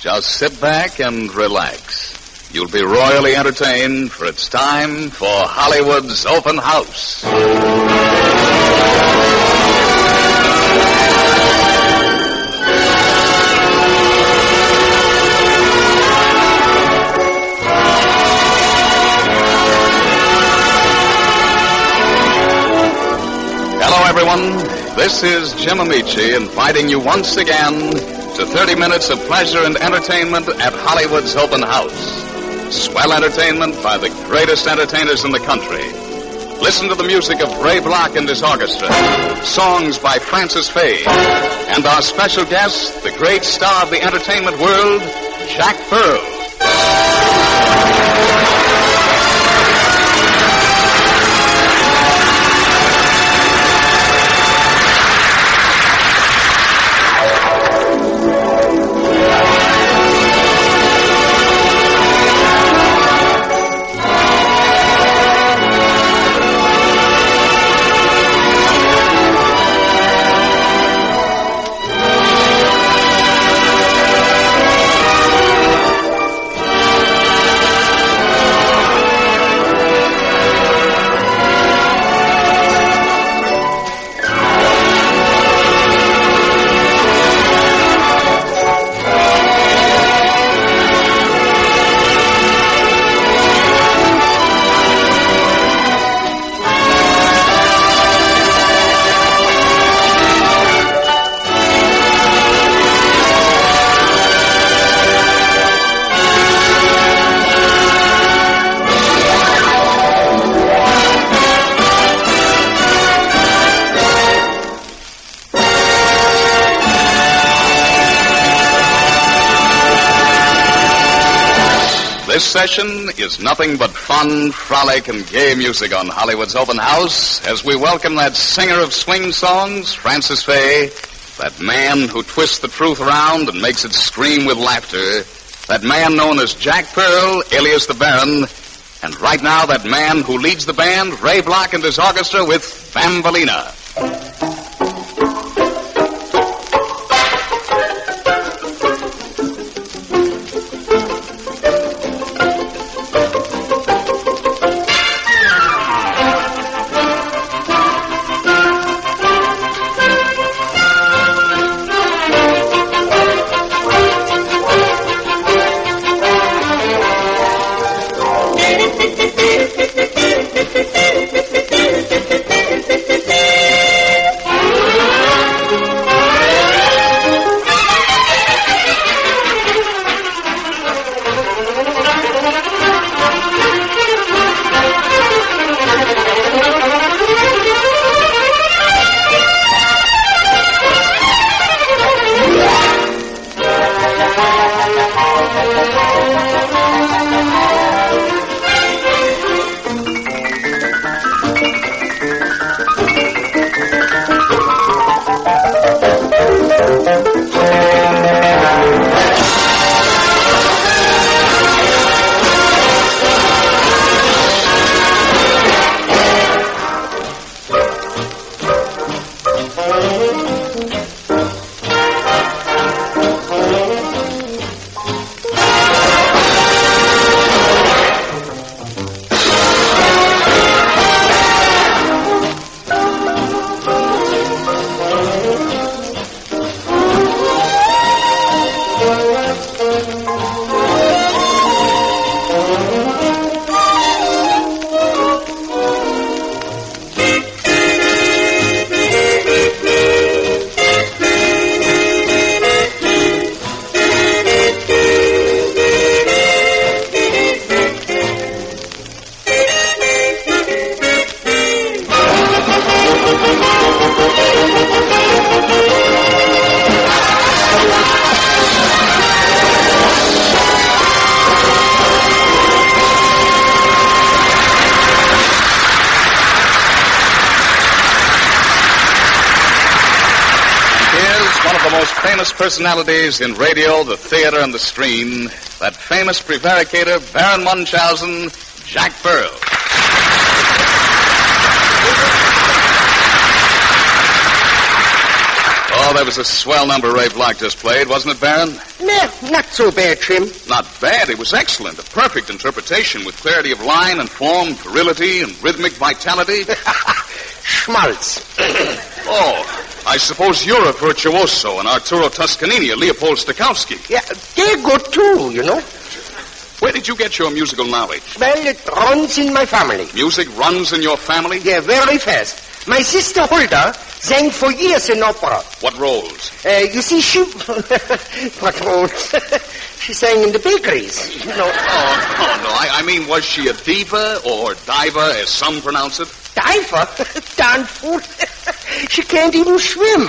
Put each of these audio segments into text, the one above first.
Just sit back and relax. You'll be royally entertained, for it's time for Hollywood's Open House. Hello, everyone. This is Jim Ameche inviting you once again to 30 minutes of pleasure and entertainment at Hollywood's Open House. Swell entertainment by the greatest entertainers in the country. Listen to the music of Ray Bloch and his orchestra, songs by Frances Faye, and our special guest, the great star of the entertainment world, Jack Pearl. Session is nothing but fun, frolic, and gay music on Hollywood's Open House as we welcome that singer of swing songs, Frances Faye, that man who twists the truth around and makes it scream with laughter, that man known as Jack Pearl, alias the Baron, and right now that man who leads the band, Ray Bloch and his orchestra with Bambalina. Personalities in radio, the theater, and the screen, that famous prevaricator, Baron Munchausen, Jack Pearl. Oh, that was a swell number Ray Bloch just played, wasn't it, Baron? Nah, not so bad, Trim. Not bad. It was excellent. A perfect interpretation with clarity of line and form, virility, and rhythmic vitality. Schmaltz. oh, I suppose you're a virtuoso and Arturo Toscanini, a Leopold Stokowski. Yeah, they're good too, you know. Where did you get your musical knowledge? Well, it runs in my family. Music runs in your family? Yeah, very fast. My sister Hulda sang for years in opera. What roles? Uh, you see, she... what roles? she sang in the bakeries, you know. Oh, no, no. I, I mean, was she a diva or diva, as some pronounce it? Diver? Darn fool. she can't even swim.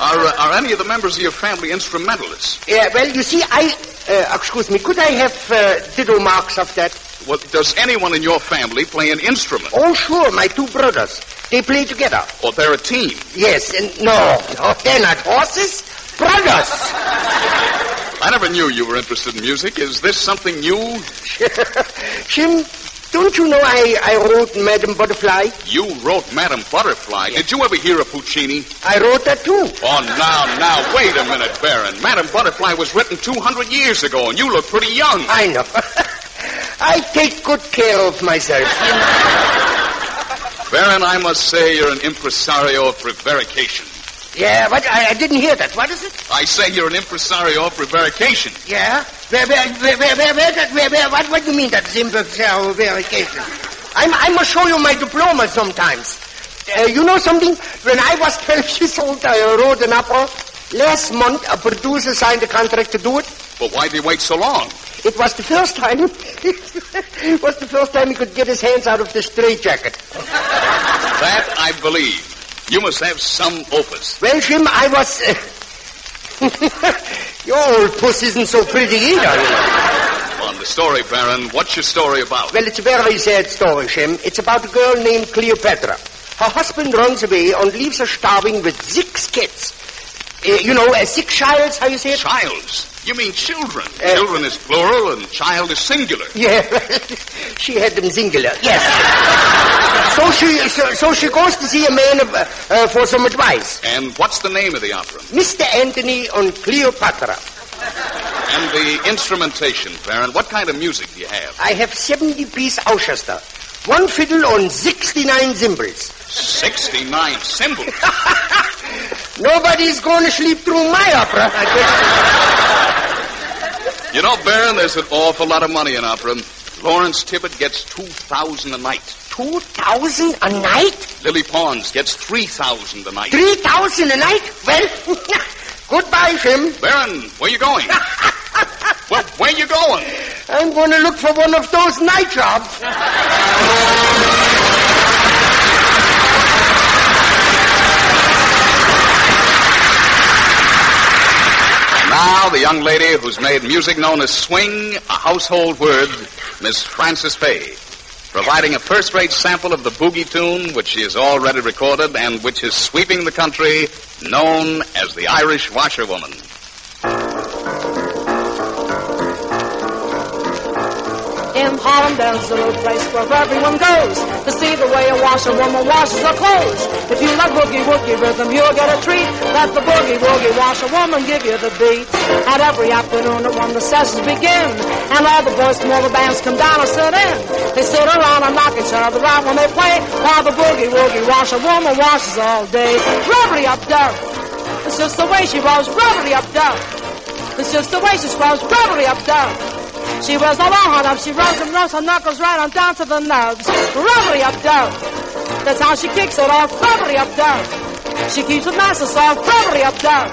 Are, uh, are any of the members of your family instrumentalists? Yeah, well, you see, I... Uh, excuse me, could I have uh, ditto marks of that? Well, does anyone in your family play an instrument? Oh, sure, my two brothers. They play together. Or they're a team? Yes, and no, no, they're not horses. Brothers. I never knew you were interested in music. Is this something new? Jim, don't you know I, I wrote Madame Butterfly? You wrote Madame Butterfly. Did you ever hear of Puccini? I wrote that too. Oh, now, now, wait a minute, Baron. Madame Butterfly was written 200 years ago, and you look pretty young. I know. I take good care of myself. Baron, I must say you're an impresario of prevarication. Yeah, but I, I didn't hear that. What is it? I say you're an impresario of prevarication. Yeah? Where, where, where, where, where, where, that- where, where, what, what do you mean that simple verification? I'm, I must show you my diploma sometimes. Uh, you know something? When I was 12 years old, I wrote an opera. Last month, a producer signed a contract to do it. But why'd you wait so long? It was the first time. it was the first time he could get his hands out of the straitjacket. That I believe. You must have some opus. Well, Jim, I was. Uh... Your old puss isn't so pretty either. On the story, Baron, what's your story about? Well, it's a very sad story, Jim. It's about a girl named Cleopatra. Her husband runs away and leaves her starving with six kids. Uh, you know, uh, six childs, how you say it? Childs. You mean children. Uh, children is plural and child is singular. Yeah, she had them singular. Yes. so she so, so she goes to see a man of, uh, uh, for some advice. And what's the name of the opera? Mr. Anthony on Cleopatra. And the instrumentation, Baron. What kind of music do you have? I have 70 piece orchestra. One fiddle on 69 cymbals. 69 cymbals. Nobody's going to sleep through my opera. I guess. You know, Baron, there's an awful lot of money in opera. Lawrence Tibbett gets 2000 a night. 2,000 a night? Lily Pons gets 3000 a night. 3,000 a night? Well, goodbye, Jim. Baron, where are you going? well, where are you going? I'm going to look for one of those night jobs. Now, the young lady who's made music known as swing a household word, Miss Frances Faye, providing a first-rate sample of the boogie tune which she has already recorded and which is sweeping the country, known as the Irish Washerwoman. In Harlem, there's a little place where everyone goes to see the way a washerwoman washes her clothes. If you like boogie woogie rhythm, you'll get a treat. Let the boogie woogie washerwoman give you the beat. And every afternoon one the sessions begin, and all the boys from all the bands come down and sit in. They sit around and knock each other out when they play, while the boogie woogie washerwoman washes all day. Rubbly up down. It's just the way she rolls, rubbly up down. It's just the way she scrubs, rubbly up down. She wears a long hot up, she rolls and rolls her knuckles right on down to the nubs. Rubbly up down. That's how she kicks it off, rubbly up down. She keeps nice and soft, rubbly up down.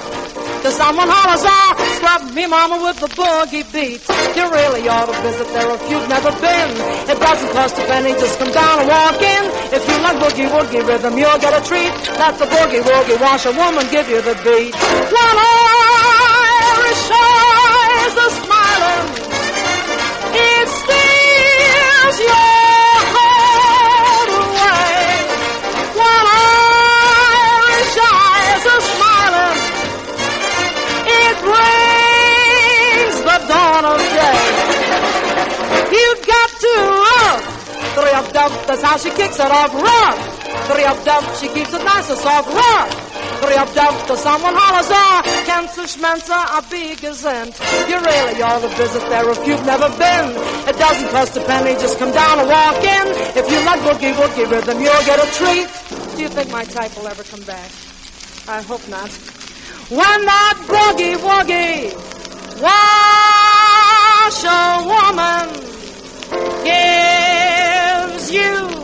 Till someone hollers out, scrub me mama with the boogie beat. You really ought to visit there if you've never been. It doesn't cost a penny, just come down and walk in. If you like boogie woogie rhythm, you'll get a treat. Let the boogie woogie washerwoman give you the beat. One Irish dub, she keeps it nice and soft. Run. Hurry up, Dove, till someone hollers, ah, Cancer schmenzer, a big isn't. You really ought to visit there if you've never been. It doesn't cost a penny, just come down and walk in. If you like boogie woogie rhythm, you'll get a treat. Do you think my type will ever come back? I hope not. When that boogie woogie wash a woman gives you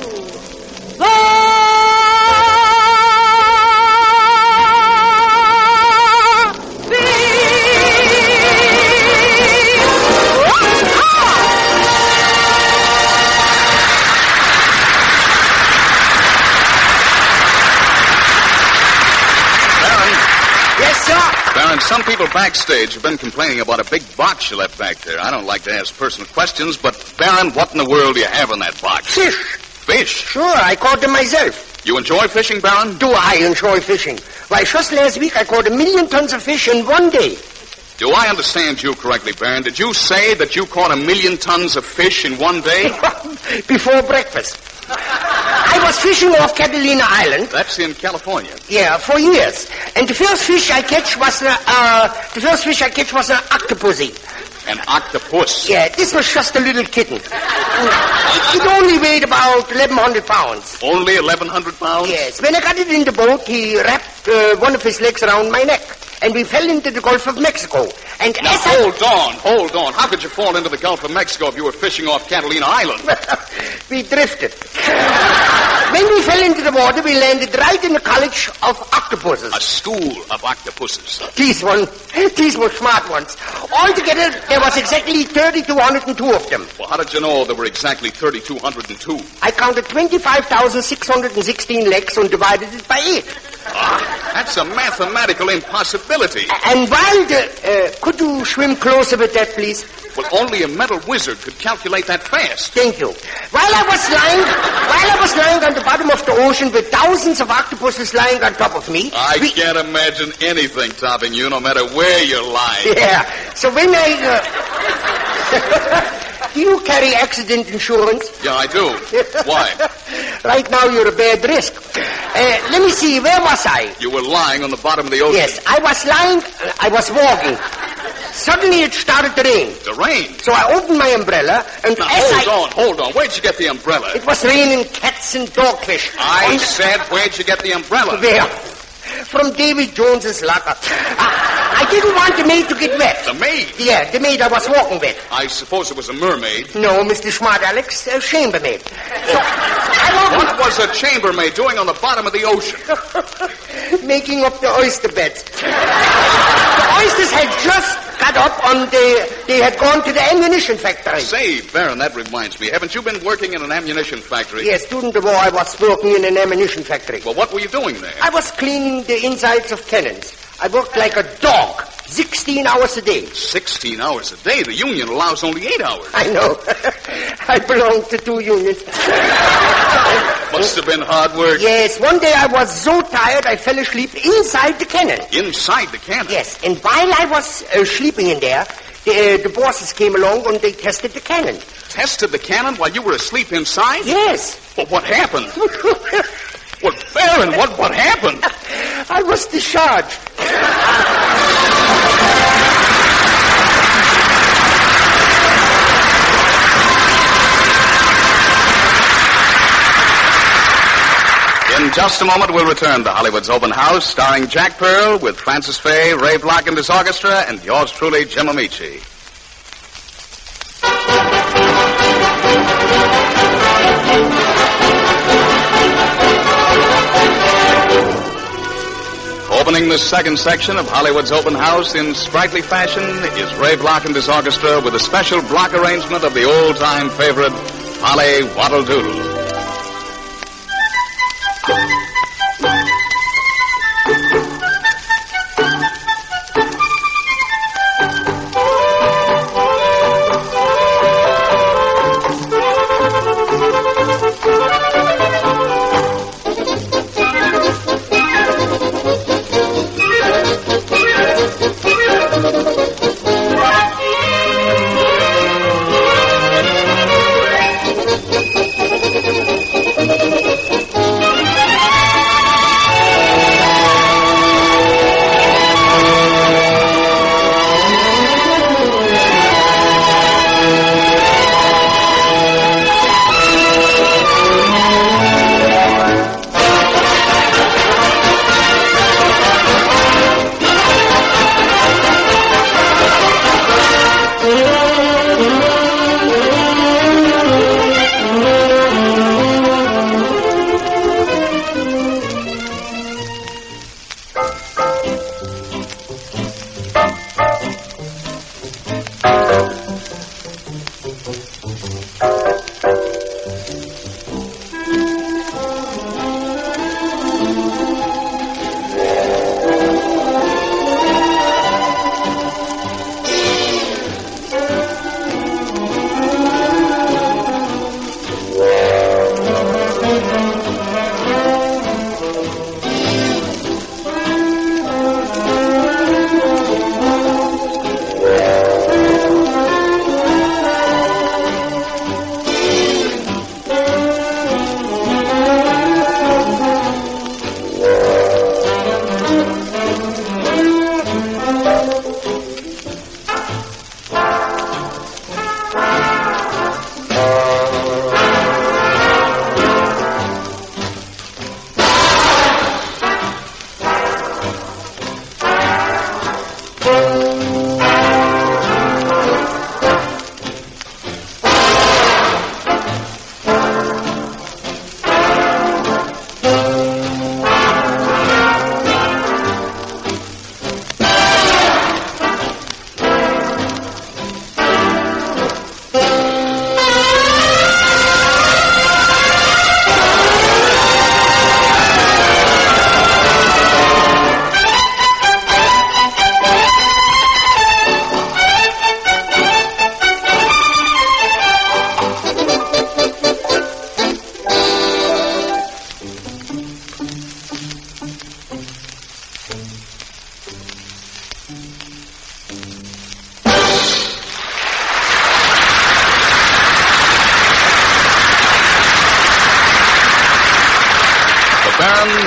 backstage have been complaining about a big box you left back there. I don't like to ask personal questions, but Baron, what in the world do you have in that box? Fish. Fish. Sure, I caught them myself. You enjoy fishing, Baron? Do I enjoy fishing? Why, just last week I caught a million tons of fish in one day. Do I understand you correctly, Baron? Did you say that you caught a million tons of fish in one day? Before breakfast. I was fishing off Catalina Island. That's in California. Yeah, for years. And the first fish I catch was a, uh, the first fish I catch was an octopusy. An octopus. Yeah, this was just a little kitten. It, it only weighed about 1,100 pounds. Only 1,100 pounds? Yes, when I got it in the boat, he wrapped uh, one of his legs around my neck. And we fell into the Gulf of Mexico. And Now, as I... hold on, hold on. How could you fall into the Gulf of Mexico if you were fishing off Catalina Island? we drifted. when we fell into the water, we landed right in the college of octopuses. A school of octopuses. These one, these were smart ones. Altogether, there was exactly 3,202 of them. Well, how did you know there were exactly 3,202? I counted 25,616 legs and divided it by eight. Ah, that's a mathematical impossibility. And while the, uh, could you swim closer with that, please? Well, only a metal wizard could calculate that fast. Thank you. While I was lying, while I was lying on the bottom of the ocean with thousands of octopuses lying on top of me, I we- can't imagine anything topping you, no matter where you're lying. Yeah. So when I, uh, do you carry accident insurance? Yeah, I do. Why? Right now you're a bad risk. Uh, let me see, where was I? You were lying on the bottom of the ocean. Yes, I was lying, uh, I was walking. Suddenly it started to rain. The rain. So I opened my umbrella and Now, hold I... on, hold on. Where'd you get the umbrella? It was raining cats and dogfish. I On said, where'd you get the umbrella? Where? From David Jones's locker. I, I didn't want the maid to get wet. The maid. Yeah, the maid I was walking with. I suppose it was a mermaid. No, Mr. Smart Alex, a chambermaid. So I What was a chambermaid doing on the bottom of the ocean? making up the oyster beds. the oysters had just up on the, they had gone to the ammunition factory. Say, Baron, that reminds me. Haven't you been working in an ammunition factory? Yes, during the war I was working in an ammunition factory. Well, what were you doing there? I was cleaning the insides of cannons. I worked like a dog, 16 hours a day. 16 hours a day. The union allows only eight hours. I know. I belong to two unions. Must have been hard work. Yes, one day I was so tired I fell asleep inside the cannon. Inside the cannon. Yes, and while I was uh, sleeping in there, the, uh, the bosses came along and they tested the cannon. Tested the cannon while you were asleep inside? Yes. Well, what happened? Well, Baron, what, what happened? I was discharged. In just a moment, we'll return to Hollywood's Open House, starring Jack Pearl with Frances Faye, Ray Bloch and his orchestra, and yours truly, Jim Ameche. Opening the second section of Hollywood's Open House in sprightly fashion is Ray Bloch and his orchestra with a special Bloch arrangement of the old-time favorite, Polly Wolly Doodle.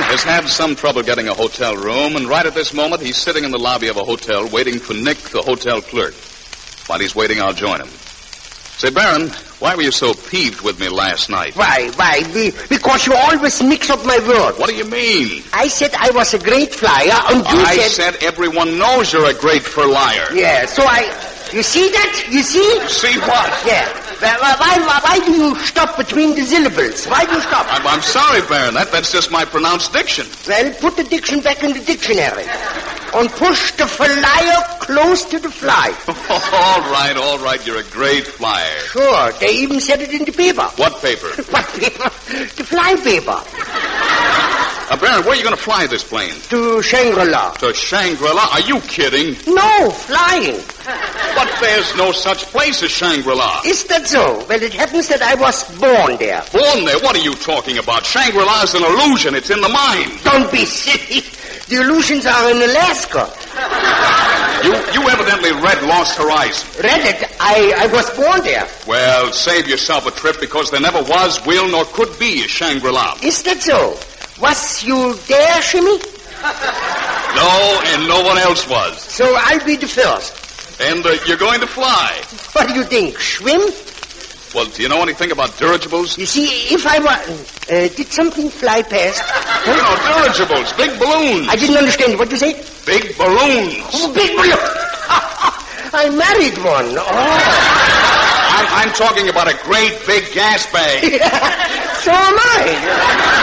Has had some trouble getting a hotel room, and right at this moment, he's sitting in the lobby of a hotel waiting for Nick, the hotel clerk. While he's waiting, I'll join him. Say, Baron, why were you so peeved with me last night? Why, why? Be- because you always mix up my words. What do you mean? I said I was a great flyer, and you I said... said everyone knows you're a great for liar. Yeah, so I... You see that? You see? See what? Yeah. Why, why, why, do you stop between the syllables? Why do you stop? I'm, I'm sorry, Baron. That, that's just my pronounced diction. Well, put the diction back in the dictionary. And push the flyer close to the fly. all right, all right. You're a great flyer. Sure, they even said it in the paper. What paper? What paper? The fly paper. Uh, Baron, where are you going to fly this plane? To Shangri-La. To Shangri-La? Are you kidding? No, flying. But there's no such place as Shangri-La. Is that so? Well, it happens that I was born there. Born there? What are you talking about? Shangri-La is an illusion. It's in the mind. Don't be silly. The illusions are in Alaska. You, you evidently read Lost Horizon. Read it. I, I was born there. Well, save yourself a trip because there never was, will, nor could be a Shangri-La. Is that so? Was you there, Shimmy? No, and no one else was. So I'll be the first. And uh, you're going to fly. What do you think? Swim? Well, do you know anything about dirigibles? You see, if I were... Uh, did something fly past? You know, dirigibles, big balloons. I didn't understand. What you say? Big balloons. Oh, big balloon. I married one. Oh. I'm, I'm talking about a great big gas bag. so am I.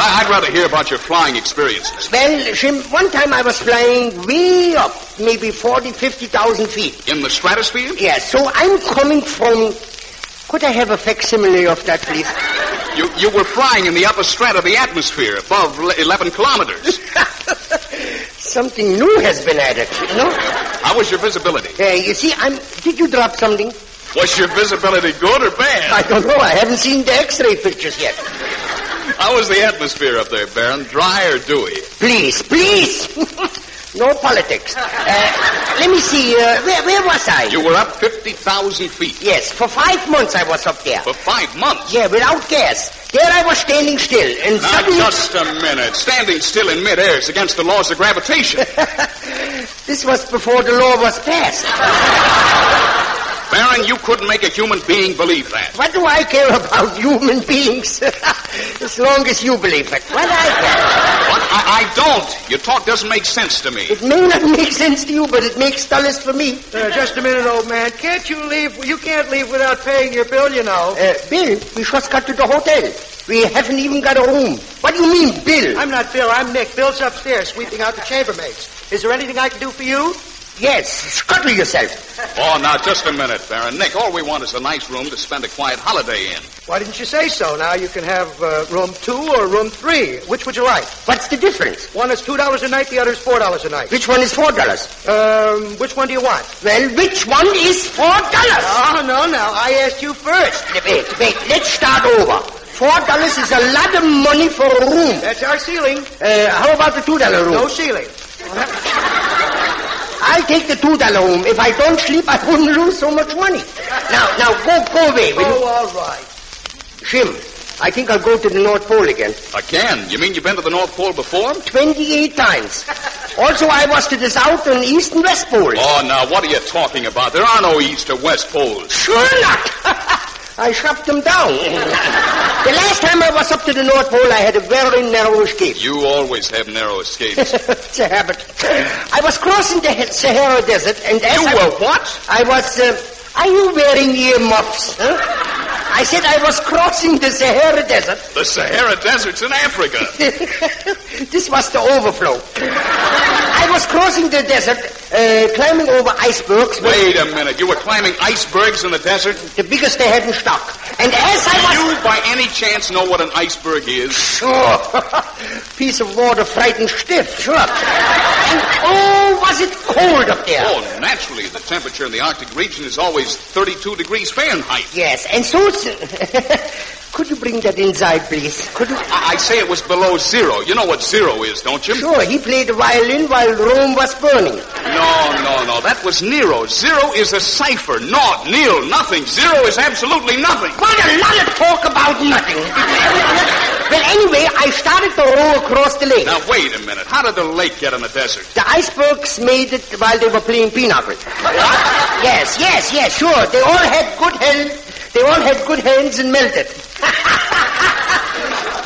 I- I'd rather hear about your flying experiences. Well, Shim, one time I was flying way up, maybe 40, 50,000 feet. In the stratosphere? Yeah, so I'm coming from... Could I have a facsimile of that, please? You, you were flying in the upper strata of the atmosphere, above 11 kilometers. Something new has been added, you know? How was your visibility? Uh, you see, I'm... Did you drop something? Was your visibility good or bad? I don't know. I haven't seen the X-ray pictures yet. How was the atmosphere up there, Baron? Dry or dewy? Please, please. no politics. Uh, let me see. Uh, where, where was I? You were up 50,000 feet Yes, for five months I was up there. for five months. Yeah, without gas. There I was standing still, and Now, suddenly... just a minute. Standing still in midair is against the laws of gravitation. this was before the law was passed. Baron, you couldn't make a human being believe that. What do I care about human beings? as long as you believe it. What I care. What? I, I don't. Your talk doesn't make sense to me. It may not make sense to you, but it makes dollars for me. Uh, just a minute, old man. Can't you leave? You can't leave without paying your bill, you know. Uh, Bill, we just got to the hotel. We haven't even got a room. What do you mean, Bill? I'm not Bill. I'm Nick. Bill's upstairs sweeping out the chambermaids. Is there anything I can do for you? Yes, scuttle yourself. Oh, now, just a minute, Baron. Nick, all we want is a nice room to spend a quiet holiday in. Why didn't you say so? Now you can have uh, room two or room three. Which would you like? What's the difference? One is two dollars a night. The other is four dollars a night. Which one is four dollars? Um, which one do you want? Well, which one is four dollars? Oh no, no. I asked you first. Wait, wait, let's start over. Four dollars is a lot of money for a room. That's our ceiling. Uh, how about the two dollar room? No ceiling. I'll take the two dollar home. If I don't sleep, I wouldn't lose so much money. Now, now, go, go away, will you? Oh, all right. Shim, I think I'll go to the North Pole again. Again? You mean you've been to the North Pole before? 28 times. Also, I was to the South and East and West Poles. Oh, now, what are you talking about? There are no East or West Poles. Sure not. I shot them down. the last time I was up to the North Pole, I had a very narrow escape. You always have narrow escapes. it's a habit. I was crossing the Sahara Desert, and as you I, were what? I was. Uh, are you wearing earmuffs? Huh? I said I was crossing the Sahara Desert. The Sahara Desert's in Africa. this was the overflow. I was crossing the desert, uh, climbing over icebergs. Wait a minute. You were climbing icebergs in the desert? The biggest they had in stock. And as I Do you, by any chance, know what an iceberg is? Sure. Piece of water frightened stiff, sure. And oh, was it cold up there? Oh, naturally. The temperature in the Arctic region is always 32 degrees Fahrenheit. Yes, and so. Could you bring that inside, please? Could you? I I say it was below zero. You know what zero is, don't you? Sure, he played the violin while Rome was burning. No, no, no. That was Nero. Zero is a cipher. Naught, nil, nothing. Zero is absolutely nothing. What a lot of talk about nothing. well, anyway, I started to row across the lake. Now, wait a minute. How did the lake get in the desert? The icebergs made it while they were playing pinochle. Yes, yes, yes, sure. They all had good health. They all had good hands and melted.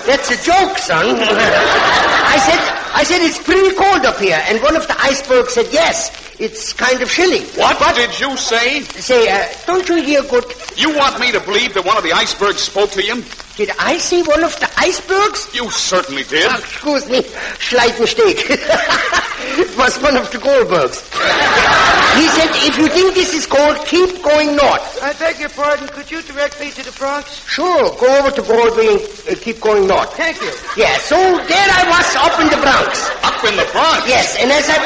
That's a joke, son. I said, I said it's pretty cold up here, and one of the icebergs said yes. It's kind of chilly. What did you say? Say, uh, don't you hear good? You want me to believe that one of the icebergs spoke to you? Did I see one of the icebergs? You certainly did. Ah, excuse me, slight mistake. it was one of the Goldbergs. he said, if you think this is cold, keep going north. I beg your pardon. Could you direct me to the Bronx? Sure, go over to Broadway and uh, keep going north. Thank you. Yeah, so there I was up in the Bronx. Up in the Bronx. Yes, and as I...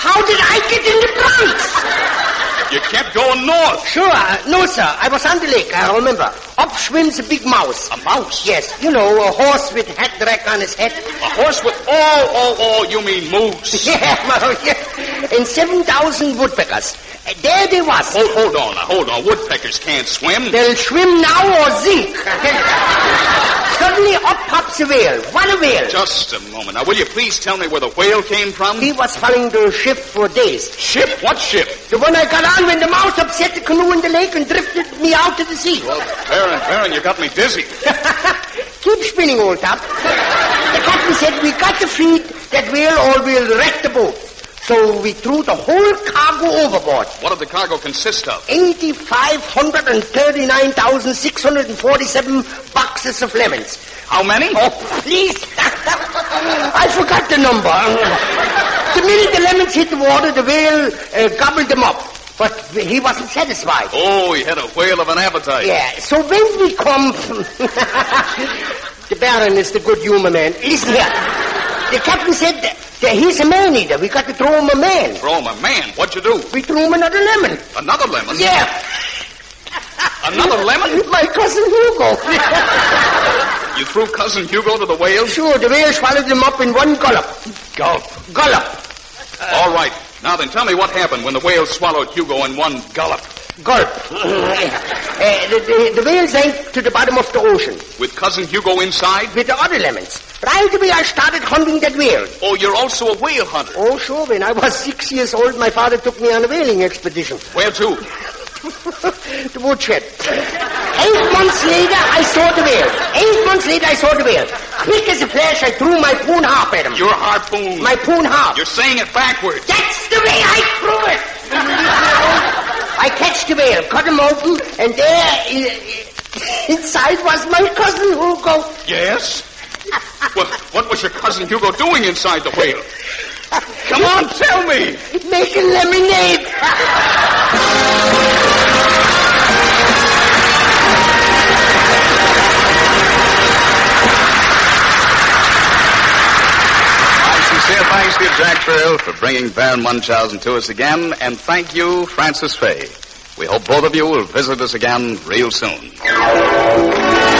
How did I get in the Bronx? You kept going north. Sure, uh, no, sir. I was on the lake, I remember. Up swims a big mouse. A mouse? Yes, you know, a horse with hat rack on his head. A horse with... Oh, oh, oh, you mean moose. Yeah, yeah. And 7,000 woodpeckers. Uh, There they was. Hold, hold on, now, hold on. Woodpeckers can't swim. They'll swim now or sink. Suddenly up pops a whale. What a whale. Just a moment. Now, will you please tell me where the whale came from? He was following the ship for days. Ship? What ship? The one I got on when the mouse upset the canoe in the lake and drifted me out to the sea. Well, Baron, Baron, you got me dizzy. Keep spinning, old top. The captain said we got to feed that whale or we'll wreck the boat. So we threw the whole cargo overboard. What did the cargo consist of? 8,539,647 boxes of lemons. How many? Oh, please. I forgot the number. The minute the lemons hit the water, the whale uh, gobbled them up. But he wasn't satisfied. Oh, he had a whale of an appetite. Yeah, so when we come... the Baron is the good humor man. Listen here. The captain said that he's a man-eater. We got to throw him a man. Throw him a man. What'd you do? We threw him another lemon. Another lemon? Yeah. Another lemon? My cousin Hugo. You threw Cousin Hugo to the whale? sure, the whale swallowed him up in one gulp. Gulp. Gulp. All right. Now then, tell me what happened when the whale swallowed Hugo in one gulp. Gulp. Uh, the, the, the whale sank to the bottom of the ocean With Cousin Hugo inside? with the other lemons. Right away, I started hunting that whale. Oh, you're also a whale hunter. Oh, sure. When I was six years old, my father took me on a whaling expedition. Where to? the woodshed. Eight months later, I saw the whale. Eight months later, I saw the whale. Quick as a flash, I threw my poon harp at him. Your harpoon. My poon harp. You're saying it backwards. That's the way I threw it. I catch the whale, cut him open, and there inside was my cousin Hugo. Yes? what, what was your Cousin Hugo doing inside the whale? Come on, tell me. Making lemonade. sincere thanks to Jack Pearl, for bringing Baron Munchausen to us again, and thank you, Frances Faye. We hope both of you will visit us again real soon.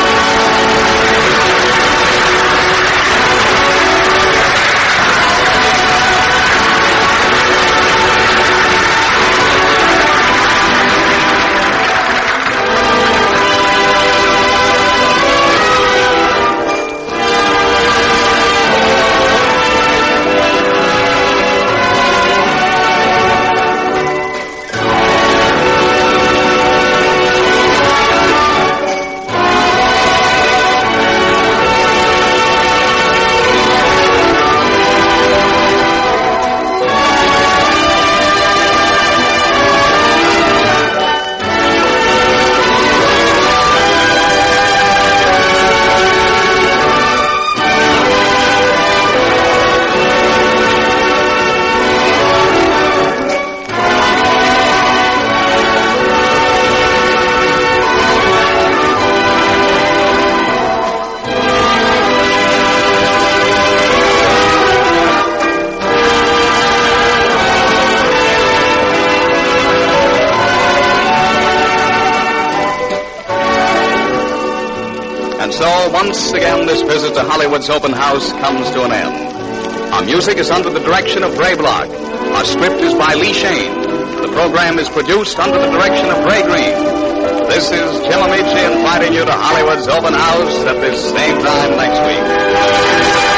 Once again, this visit to Hollywood's open house comes to an end. Our music is under the direction of Ray Bloch. Our script is by Lee Shane. The program is produced under the direction of Ray Green. This is Jim Ameche inviting you to Hollywood's open house at this same time next week.